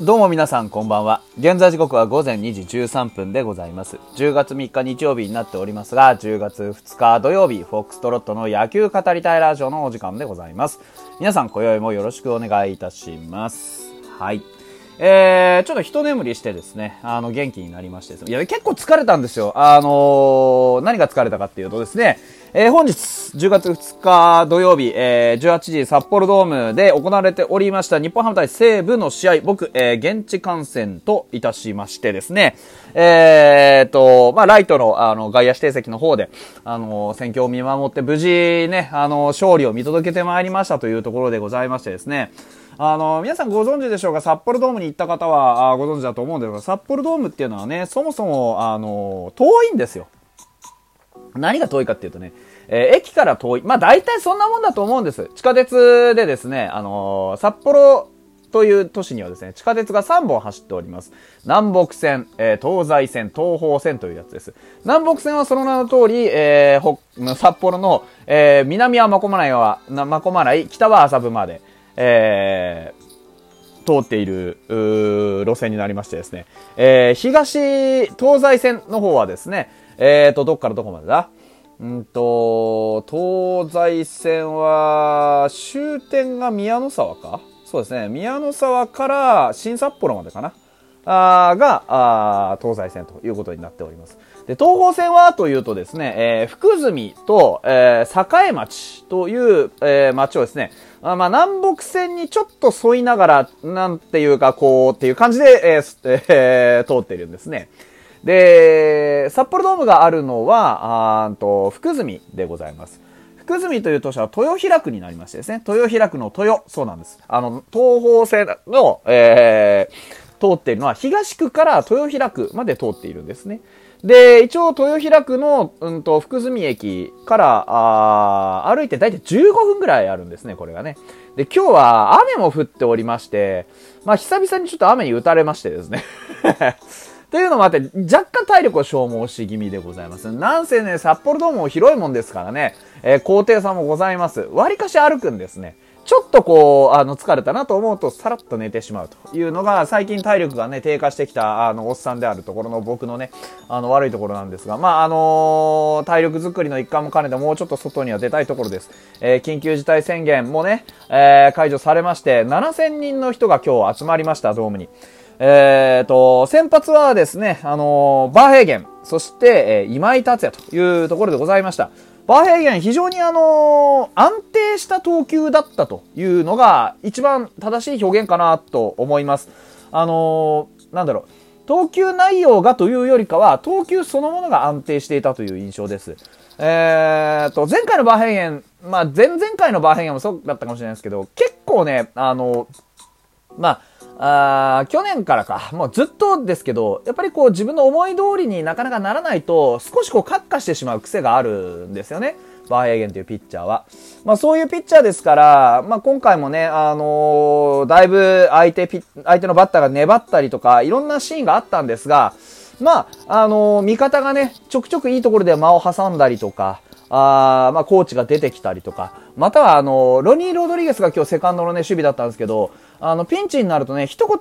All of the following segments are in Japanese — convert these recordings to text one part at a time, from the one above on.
どうも皆さんこんばんは。現在時刻は午前2時13分でございます。10月3日日曜日になっておりますが、10月2日土曜日、フォックストロットの野球語りたいラジオのお時間でございます。皆さん今宵もよろしくお願いいたします。はい。えー、ちょっと一眠りしてですね、あの、元気になりましていや、結構疲れたんですよ。あのー、何が疲れたかっていうとですね、えー、本日、10月2日土曜日、えー、18時札幌ドームで行われておりました日本ハム対西武の試合、僕、えー、現地観戦といたしましてですね、えー、と、まあ、ライトの、あの、外野指定席の方で、あの、戦況を見守って無事ね、あの、勝利を見届けてまいりましたというところでございましてですね、あの、皆さんご存知でしょうか？札幌ドームに行った方はあご存知だと思うんですが、札幌ドームっていうのはね、そもそも、あの、遠いんですよ。何が遠いかっていうとね、えー、駅から遠い。まあ大体そんなもんだと思うんです。地下鉄でですね、あのー、札幌という都市にはですね、地下鉄が3本走っております。南北線、えー、東西線、東方線というやつです。南北線はその名の通り、えー、札幌の、えー、南は真駒内は、真駒内、北は麻布まで、えー、通っている、路線になりましてですね、えー、東、東西線の方はですね、えーと、どっからどこまでだ？うんと、東西線は、終点が宮の沢か？そうですね。宮の沢から新札幌までかな？あがあ、東西線ということになっております。で、東方線はというとですね、えー、福住と、えー、栄町という、えー、町をですね、あまあ、南北線にちょっと沿いながら、なんていうか、こうっていう感じで、えーえー、通ってるんですね。で、札幌ドームがあるのは、あと福住でございます。福住という都市は豊平区になりましてですね、豊平区の豊、そうなんです。あの、東方線の、えー、通っているのは東区から豊平区まで通っているんですね。で、一応豊平区の、うんと、福住駅から、あ歩いて大体15分ぐらいあるんですね、これがね。で、今日は雨も降っておりまして、まあ久々にちょっと雨に打たれましてですね というのもあって、若干体力を消耗し気味でございます。なんせね、札幌ドームも広いもんですからね、えー、高低差もございます。割かし歩くんですね。ちょっとこう、あの、疲れたなと思うと、さらっと寝てしまうというのが、最近体力がね、低下してきた、あの、おっさんであるところの僕のね、あの、悪いところなんですが、まあ、あのー、体力づくりの一環も兼ねて、もうちょっと外には出たいところです。えー、緊急事態宣言もね、えー、解除されまして、7000人の人が今日集まりました、ドームに。えっ、ー、と、先発はですね、あのー、バーヘーゲン、そして、えー、今井達也というところでございました。バーヘーゲン、非常にあの安定した投球だったというのが一番正しい表現かなと思います。あのなんだろう。投球内容がというよりかは、投球そのものが安定していたという印象です。えーと、前回のバーヘーゲン、まあ、前々回のバーヘーゲンもそうだったかもしれないですけど、結構ね、あの、まあ、あ去年からか、もうずっとですけど、やっぱりこう自分の思い通りになかなかならないと、少しこうカッカしてしまう癖があるんですよね。バーヘーゲンというピッチャーは。まあそういうピッチャーですから、まあ今回もね、あのー、だいぶ相手ピ、相手のバッターが粘ったりとか、いろんなシーンがあったんですが、まあ、あのー、味方がね、ちょくちょくいいところで間を挟んだりとか、あまあ、コーチが出てきたりとか、または、あの、ロニー・ロドリゲスが今日セカンドのね、守備だったんですけど、あの、ピンチになるとね、一言、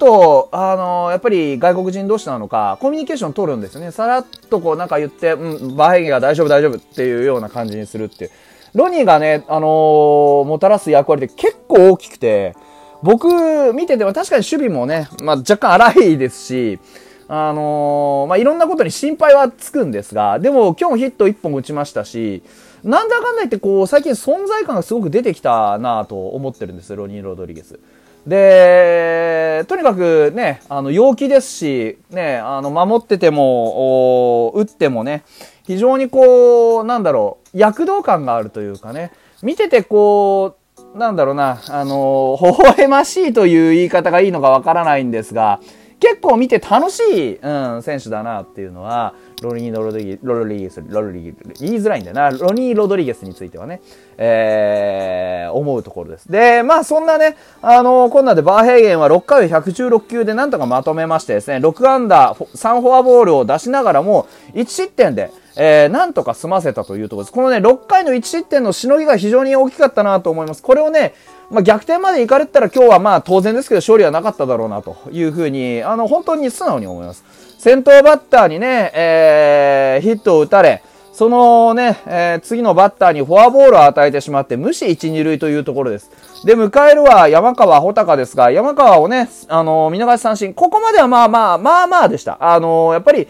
あの、やっぱり外国人同士なのか、コミュニケーション取るんですよね。さらっとこうなんか言って、うん、バーヘゲが大丈夫大丈夫っていうような感じにするっていう。ロニーがね、あのー、もたらす役割って結構大きくて、僕見てても確かに守備もね、まあ若干荒いですし、あのー、まあいろんなことに心配はつくんですが、でも今日ヒット1本打ちましたし、なんだかんだ言ってこう最近存在感がすごく出てきたなと思ってるんですロニー・ロドリゲス。で、とにかくね、あの、陽気ですし、ね、あの、守ってても、打ってもね、非常にこう、なんだろう、躍動感があるというかね、見ててこう、なんだろうな、あの、微笑ましいという言い方がいいのかわからないんですが、結構見て楽しい、うん、選手だなっていうのは、ロニー・ロドリゲス、ロリゲス、ロリゲス、言いづらいんだよな。ロニー・ロドリゲスについてはね、えー、思うところです。で、まあそんなね、あのー、こんなでバーヘイゲンは6回を116球でなんとかまとめましてですね、6アンダー、3フォアボールを出しながらも、1失点で、えー、なんとか済ませたというところです。このね、6回の1失点のしのぎが非常に大きかったなと思います。これをね、まあ、逆転まで行かれたら今日はまあ当然ですけど勝利はなかっただろうなというふうに、あの、本当に素直に思います。先頭バッターにね、えー、ヒットを打たれ、そのね、えー、次のバッターにフォアボールを与えてしまって、無視1、2塁というところです。で、迎えるは山川穂高ですが、山川をね、あのー、見逃し三振、ここまではまあまあ、まあまあでした。あのー、やっぱり、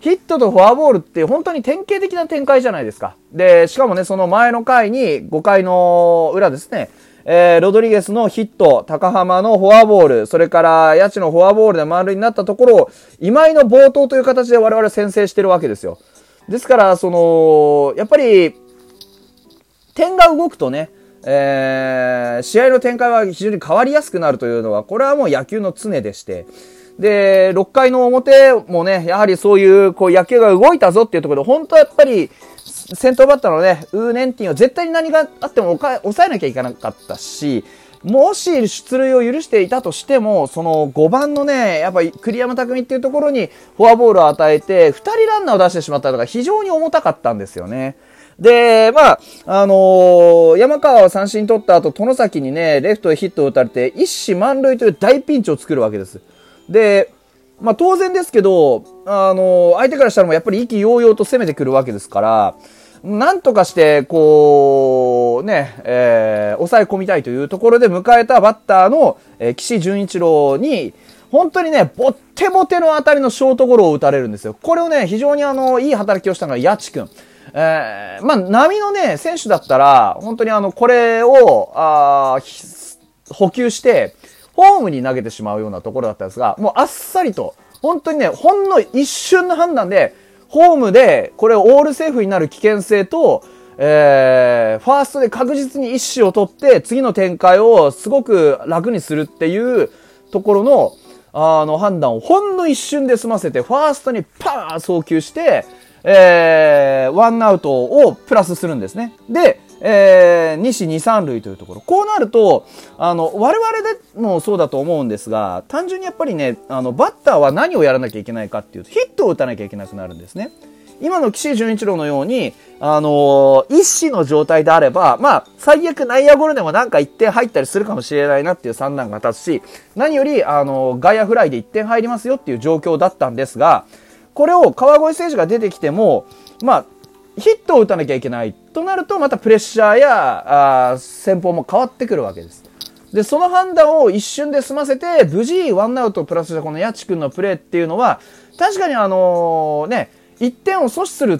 ヒットとフォアボールって本当に典型的な展開じゃないですか。で、しかもね、その前の回に、5回の裏ですね、えー、ロドリゲスのヒット、高浜のフォアボール、それから八千のフォアボールで丸になったところを、今井の冒頭という形で我々先制してるわけですよ。ですから、その、やっぱり、点が動くとね、えー、試合の展開は非常に変わりやすくなるというのは、これはもう野球の常でして、で、6回の表もね、やはりそういう、こう、野球が動いたぞっていうところで、本当はやっぱり、先頭バッターのね、ウーネンティンは絶対に何があっても抑えなきゃいけなかったし、もし出塁を許していたとしても、その5番のね、やっぱり栗山匠っていうところにフォアボールを与えて、2人ランナーを出してしまったのが非常に重たかったんですよね。で、まあ、あのー、山川は三振取った後、殿崎にね、レフトへヒットを打たれて、一死満塁という大ピンチを作るわけです。で、まあ当然ですけど、あの、相手からしたらもやっぱり意気揚々と攻めてくるわけですから、なんとかして、こう、ね、えー、抑え込みたいというところで迎えたバッターの、えー、岸潤一郎に、本当にね、ぼってぼての当たりのショートゴロを打たれるんですよ。これをね、非常にあの、いい働きをしたのが八千くん。えー、まあ、波のね、選手だったら、本当にあの、これを、あ補給して、ホームに投げてしまうようなところだったんですが、もうあっさりと、本当にね、ほんの一瞬の判断で、ホームで、これオールセーフになる危険性と、えー、ファーストで確実に一死を取って、次の展開をすごく楽にするっていうところの、あの判断をほんの一瞬で済ませて、ファーストにパーン送球して、えー、ワンアウトをプラスするんですね。で、えー、西二三塁というところ。こうなると、あの、我々でもそうだと思うんですが、単純にやっぱりね、あの、バッターは何をやらなきゃいけないかっていうと、ヒットを打たなきゃいけなくなるんですね。今の岸潤一郎のように、あのー、一死の状態であれば、まあ、最悪内野ゴロでもなんか1点入ったりするかもしれないなっていう算段が立つし、何より、あのー、外野フライで1点入りますよっていう状況だったんですが、これを川越選手が出てきても、まあ、ヒットを打たなきゃいけないとなると、またプレッシャーや、あ戦法も変わってくるわけです。で、その判断を一瞬で済ませて、無事、ワンアウトプラスしたこの八千君のプレーっていうのは、確かにあのね、1点を阻止するっ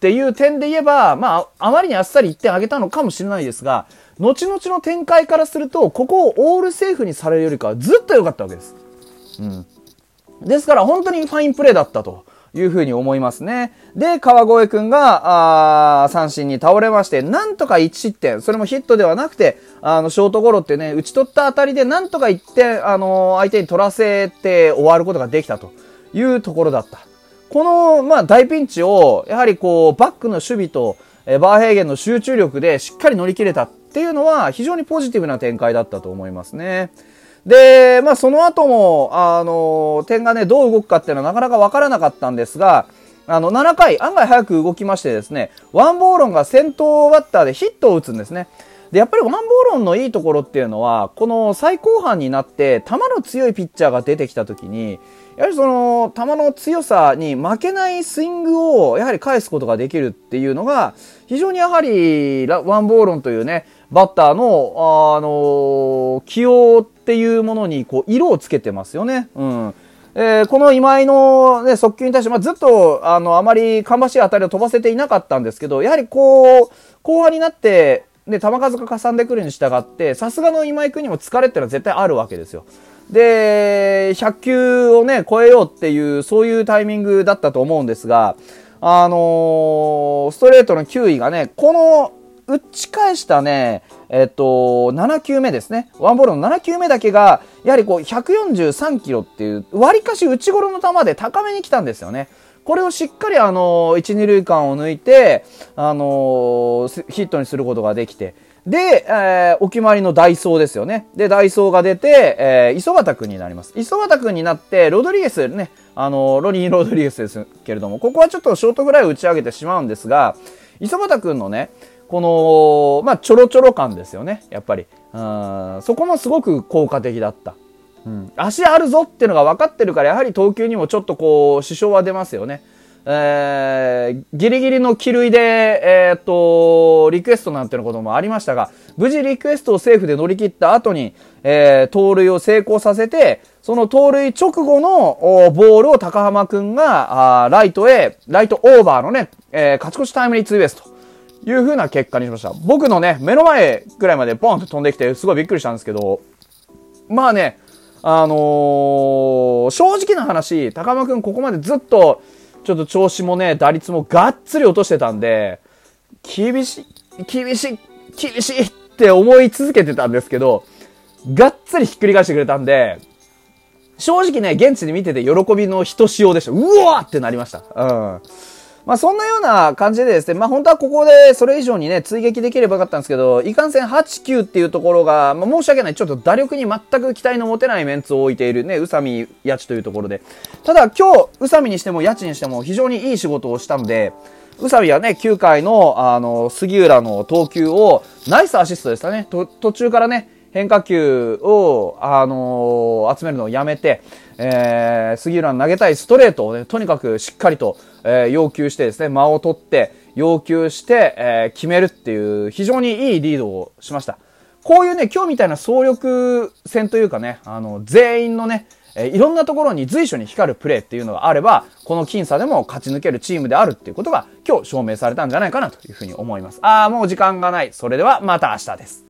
ていう点で言えば、まあ、あまりにあっさり1点あげたのかもしれないですが、後々の展開からすると、ここをオールセーフにされるよりかはずっと良かったわけです。うん。ですから本当にファインプレーだったと。いうふうに思いますね。で、川越くんが、あ三振に倒れまして、なんとか1失点、それもヒットではなくて、あの、ショートゴロってね、打ち取ったあたりでなんとか1点、あの、相手に取らせて終わることができたというところだった。この、まあ、大ピンチを、やはりこう、バックの守備と、えバーヘーゲンの集中力でしっかり乗り切れたっていうのは、非常にポジティブな展開だったと思いますね。で、まあその後も、あの、点がね、どう動くかっていうのはなかなかわからなかったんですが、あの、7回、案外早く動きましてですね、ワンボーロンが先頭バッターでヒットを打つんですね。で、やっぱりワンボーロンのいいところっていうのは、この最後半になって、球の強いピッチャーが出てきた時に、やはりその、球の強さに負けないスイングを、やはり返すことができるっていうのが、非常にやはり、ワンボーロンというね、バッターの、あの起用っていうものに、こう、色をつけてますよね。うん。えー、この今井の、ね、速球に対して、まあ、ずっと、あの、あまり芳しい当たりを飛ばせていなかったんですけど、やはりこう、後半になって、で、球数がかさんでくるに従って、さすがの今井君にも疲れってのは絶対あるわけですよ。で、100球をね、超えようっていう、そういうタイミングだったと思うんですが、あのー、ストレートの球威がね、この打ち返したね、えっと、7球目ですね。ワンボールの7球目だけが、やはりこう、143キロっていう、割かし内頃の球で高めに来たんですよね。これをしっかりあの、1、2塁間を抜いて、あのヒットにすることができて、で、えー、お決まりのダイソーですよね。で、ダイソーが出て、えー、磯畑くんになります。磯畑くんになって、ロドリゲスね、あの、ロニー・ロドリゲスですけれども、ここはちょっとショートぐらい打ち上げてしまうんですが、磯畑くんのね、この、まあ、ちょろちょろ感ですよね、やっぱり。そこもすごく効果的だった。うん、足あるぞっていうのが分かってるから、やはり投球にもちょっとこう、支障は出ますよね。えー、ギリギリの気類で、えー、っと、リクエストなんていうこともありましたが、無事リクエストをセーフで乗り切った後に、えー、盗塁を成功させて、その盗塁直後のボールを高浜くんが、あライトへ、ライトオーバーのね、えー、勝ち越しタイムリーツーベースという風な結果にしました。僕のね、目の前ぐらいまでポンと飛んできて、すごいびっくりしたんですけど、まあね、あのー、正直な話、高浜くんここまでずっと、ちょっと調子もね、打率もがっつり落としてたんで、厳しい、厳しい、厳しいって思い続けてたんですけど、がっつりひっくり返してくれたんで、正直ね、現地で見てて喜びのひとしおでした。うわーってなりました。うん。まあそんなような感じでですね、まあ本当はここでそれ以上にね、追撃できればよかったんですけど、いかんせん8、9っていうところが、まあ申し訳ない、ちょっと打力に全く期待の持てないメンツを置いているね、宇佐美八千というところで。ただ今日、宇佐美にしても八千にしても非常にいい仕事をしたので、宇佐美はね、9回の、あの、杉浦の投球を、ナイスアシストでしたね。途中からね、変化球を、あのー、集めるのをやめて、えー、杉浦の投げたいストレートをね、とにかくしっかりと、えー、要求してですね、間を取って、要求して、えー、決めるっていう、非常にいいリードをしました。こういうね、今日みたいな総力戦というかね、あの、全員のね、えいろんなところに随所に光るプレーっていうのがあれば、この僅差でも勝ち抜けるチームであるっていうことが今日証明されたんじゃないかなというふうに思います。ああ、もう時間がない。それではまた明日です。